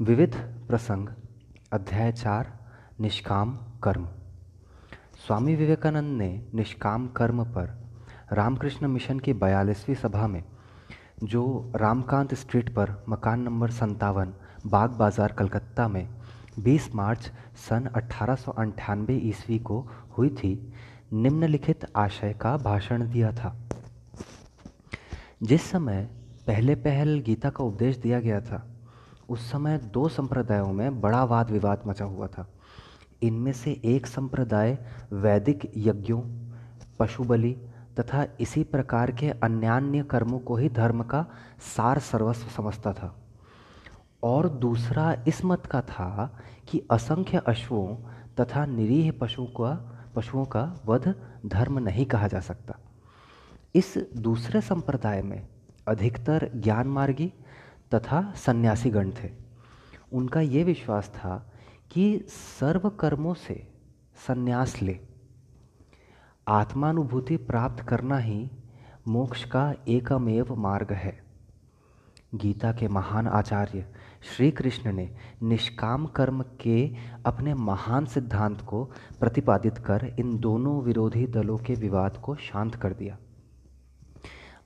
विविध प्रसंग, अध्याय चार, निष्काम कर्म। स्वामी विवेकानंद ने निष्काम कर्म पर रामकृष्ण मिशन की बयालीसवीं सभा में, जो रामकांत स्ट्रीट पर मकान नंबर संतावन बाग बाज़ार, कलकत्ता में 20 मार्च सन अट्ठारह ईस्वी को हुई थी, निम्नलिखित आशय का भाषण दिया था। जिस समय पहले पहल गीता का उपदेश दिया गया था उस समय दो संप्रदायों में बड़ा वाद विवाद मचा हुआ था। इनमें से एक संप्रदाय वैदिक यज्ञों पशु बलि तथा इसी प्रकार के अन्यान्य कर्मों को ही धर्म का सार सर्वस्व समझता था। और दूसरा इस मत का था कि असंख्य अश्वों तथा निरीह पशुओं का पशुओं का वध धर्म नहीं कहा जा सकता। इस दूसरे संप्रदाय में अधिकतर ज्ञान मार्गी तथा सन्यासीगण थे। उनका ये विश्वास था कि सर्व कर्मों से सन्यास ले। आत्मानुभूति प्राप्त करना ही मोक्ष का एकमेव मार्ग है। गीता के महान आचार्य श्री कृष्ण ने निष्काम कर्म के अपने महान सिद्धांत को प्रतिपादित कर इन दोनों विरोधी दलों के विवाद को शांत कर दिया।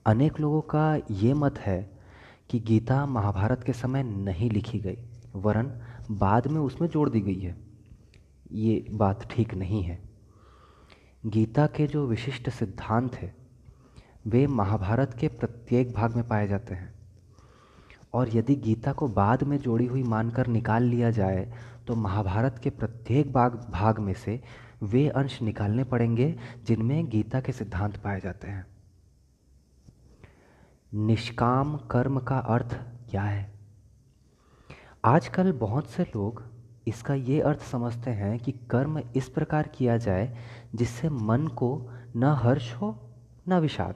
अनेक लोगों का ये मत है कि गीता महाभारत के समय नहीं लिखी गई, वरन बाद में उसमें जोड़ दी गई है। ये बात ठीक नहीं है। गीता के जो विशिष्ट सिद्धांत है, वे महाभारत के प्रत्येक भाग में पाए जाते हैं। और यदि गीता को बाद में जोड़ी हुई मानकर निकाल लिया जाए तो महाभारत के प्रत्येक भाग भाग में से वे अंश निकालने पड़ेंगे जिनमें गीता के सिद्धांत पाए जाते हैं। निष्काम कर्म का अर्थ क्या है? आजकल बहुत से लोग इसका ये अर्थ समझते हैं कि कर्म इस प्रकार किया जाए जिससे मन को न हर्ष हो, न विषाद।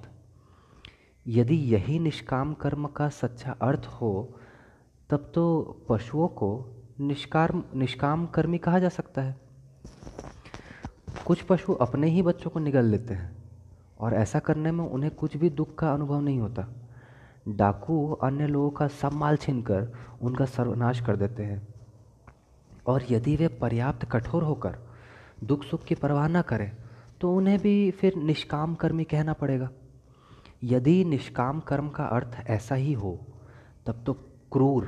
यदि यही निष्काम कर्म का सच्चा अर्थ हो, तब तो पशुओं को निष्काम निष्काम कर्मी कहा जा सकता है। कुछ पशु अपने ही बच्चों को निगल लेते हैं और ऐसा करने में उन्हें कुछ भी दुख का अनुभव नहीं होता। डाकू अन्य लोगों का सब माल छीनकर उनका सर्वनाश कर देते हैं। और यदि वे पर्याप्त कठोर होकर दुख सुख की परवाह न करें तो उन्हें भी फिर निष्काम कर्मी कहना पड़ेगा। यदि निष्काम कर्म का अर्थ ऐसा ही हो, तब तो क्रूर,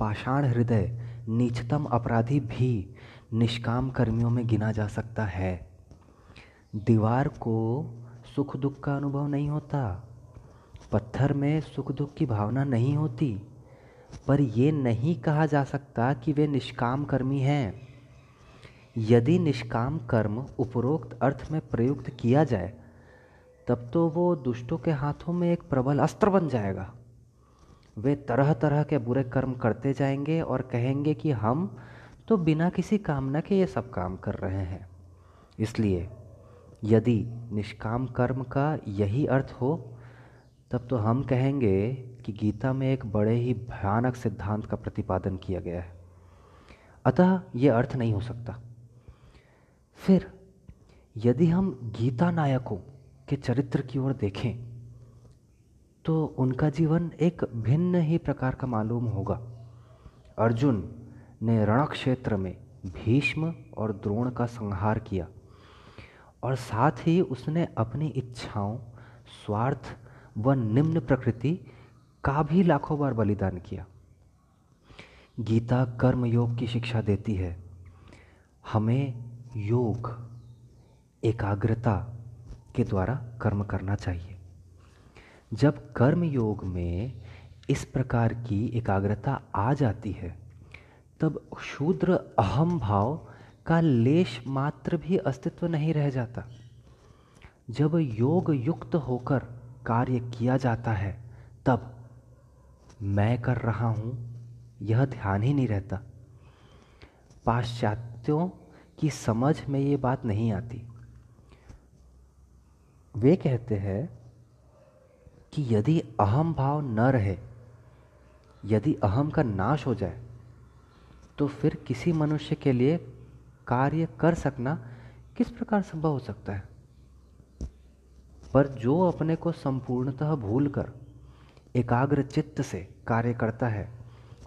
पाषाण हृदय, नीचतम अपराधी भी निष्काम कर्मियों में गिना जा सकता है। दीवार को सुख दुख का अनुभव नहीं होता। पत्थर में सुख दुख की भावना नहीं होती, पर यह नहीं कहा जा सकता कि वे निष्काम कर्मी हैं। यदि निष्काम कर्म उपरोक्त अर्थ में प्रयुक्त किया जाए, तब तो वो दुष्टों के हाथों में एक प्रबल अस्त्र बन जाएगा। वे तरह तरह के बुरे कर्म करते जाएँगे और कहेंगे कि हम तो बिना किसी कामना के ये सब काम कर रहे हैं। इसलिए यदि निष्काम कर्म का यही अर्थ हो तब तो हम कहेंगे कि गीता में एक बड़े ही भयानक सिद्धांत का प्रतिपादन किया गया है। अतः ये अर्थ नहीं हो सकता। फिर, यदि हम गीता नायकों के चरित्र की ओर देखें तो उनका जीवन एक भिन्न ही प्रकार का मालूम होगा। अर्जुन ने रण क्षेत्र में भीष्म और द्रोण का संहार किया और साथ ही उसने अपनी इच्छाओं, स्वार्थ व निम्न प्रकृति का भी लाखों बार बलिदान किया। गीता कर्म योग की शिक्षा देती है। हमें योग, एकाग्रता के द्वारा कर्म करना चाहिए। जब कर्म योग में इस प्रकार की एकाग्रता आ जाती है, तब शूद्र अहम भाव का लेश मात्र भी अस्तित्व नहीं रह जाता। जब योग युक्त होकर कार्य किया जाता है, तब मैं कर रहा हूँ, यह ध्यान ही नहीं रहता। पाश्चात्यों की समझ में ये बात नहीं आती। वे कहते हैं कि यदि अहम भाव न रहे, यदि अहम का नाश हो जाए तो फिर किसी मनुष्य के लिए कार्य कर सकना किस प्रकार संभव हो सकता है? पर जो अपने को संपूर्णतः भूलकर एकाग्र चित्त से कार्य करता है,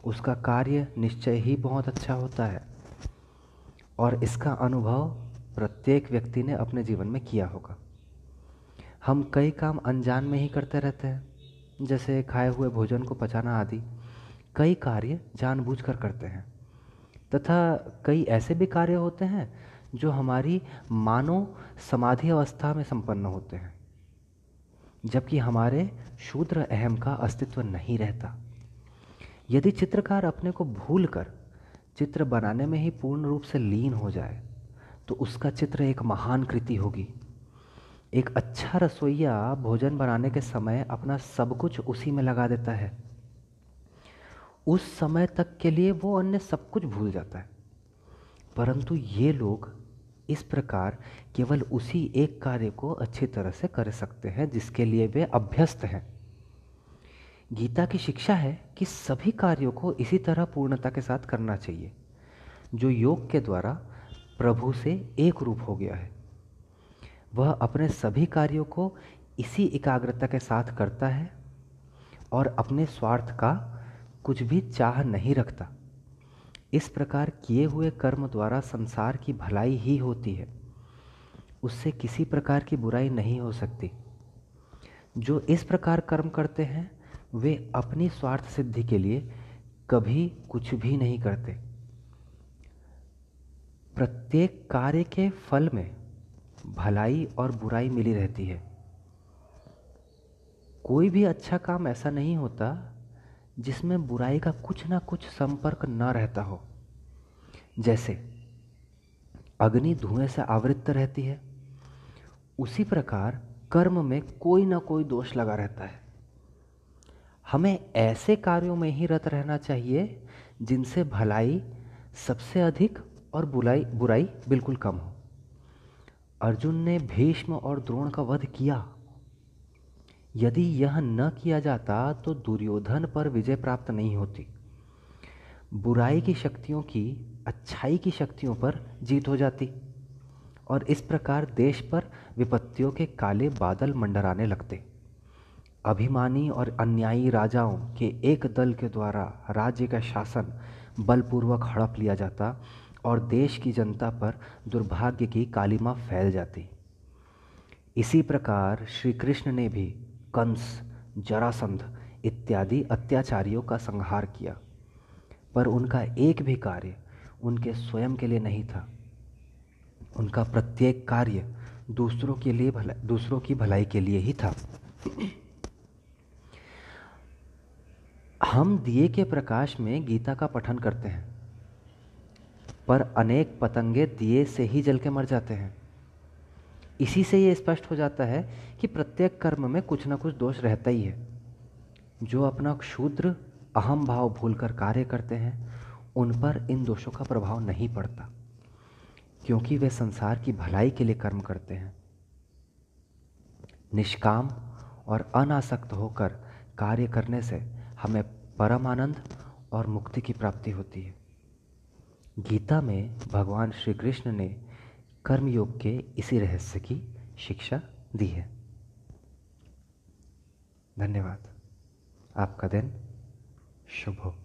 उसका कार्य निश्चय ही बहुत अच्छा होता है। और इसका अनुभव प्रत्येक व्यक्ति ने अपने जीवन में किया होगा। हम कई काम अनजान में ही करते रहते हैं, जैसे खाए हुए भोजन को पचाना आदि। कई कार्य जानबूझकर करते हैं, तथा कई ऐसे भी कार्य होते हैं जो हमारी मानव समाधि अवस्था में संपन्न होते हैं। जबकि हमारे शूद्र अहम का अस्तित्व नहीं रहता। यदि चित्रकार अपने को भूल कर चित्र बनाने में ही पूर्ण रूप से लीन हो जाए तो उसका चित्र एक महान कृति होगी। एक अच्छा रसोईया भोजन बनाने के समय अपना सब कुछ उसी में लगा देता है। उस समय तक के लिए वो अन्य सब कुछ भूल जाता है। परंतु ये लोग इस प्रकार केवल उसी एक कार्य को अच्छी तरह से कर सकते हैं, जिसके लिए वे अभ्यस्त हैं। गीता की शिक्षा है कि सभी कार्यों को इसी तरह पूर्णता के साथ करना चाहिए, जो योग के द्वारा प्रभु से एक रूप हो गया है। वह अपने सभी कार्यों को इसी एकाग्रता के साथ करता है और अपने स्वार्थ का कुछ भी चाह नहीं रखता। इस प्रकार किए हुए कर्म द्वारा संसार की भलाई ही होती है। उससे किसी प्रकार की बुराई नहीं हो सकती। जो इस प्रकार कर्म करते हैं, वे अपनी स्वार्थ सिद्धि के लिए कभी कुछ भी नहीं करते। प्रत्येक कार्य के फल में भलाई और बुराई मिली रहती है। कोई भी अच्छा काम ऐसा नहीं होता जिसमें बुराई का कुछ ना कुछ संपर्क न रहता हो। जैसे, अग्नि धुएँ से आवृत रहती है। उसी प्रकार कर्म में कोई ना कोई दोष लगा रहता है। हमें ऐसे कार्यों में ही रत रहना चाहिए, जिनसे भलाई सबसे अधिक और बुराई बुराई बिल्कुल कम हो। अर्जुन ने भीष्म और द्रोण का वध किया। यदि यह न किया जाता तो दुर्योधन पर विजय प्राप्त नहीं होती। बुराई की शक्तियों की, अच्छाई की शक्तियों पर जीत हो जाती। और इस प्रकार देश पर विपत्तियों के काले बादल मंडराने लगते। अभिमानी और अन्यायी राजाओं के एक दल के द्वारा राज्य का शासन बलपूर्वक हड़प लिया जाता और देश की जनता पर दुर्भाग्य की कालिमा फैल जाती। इसी प्रकार श्री कृष्ण ने भी कंस, जरासंध इत्यादि अत्याचारियों का संहार किया। पर उनका एक भी कार्य उनके स्वयं के लिए नहीं था। उनका प्रत्येक कार्य दूसरों के लिए भला, दूसरों की भलाई के लिए ही था। हम दिए के प्रकाश में गीता का पठन करते हैं, पर अनेक पतंगे दिए से ही जल के मर जाते हैं। इसी से ये स्पष्ट हो जाता है कि प्रत्येक कर्म में कुछ ना कुछ दोष रहता ही है। जो अपना क्षुद्र अहम भाव भूलकर कार्य करते हैं, उन पर इन दोषों का प्रभाव नहीं पड़ता, क्योंकि वे संसार की भलाई के लिए कर्म करते हैं। निष्काम और अनासक्त होकर कार्य करने से हमें परम आनंद और मुक्ति की प्राप्ति होती है। गीता में भगवान श्री कृष्ण ने कर्मयोग के इसी रहस्य की शिक्षा दी है। धन्यवाद। आपका दिन शुभ हो।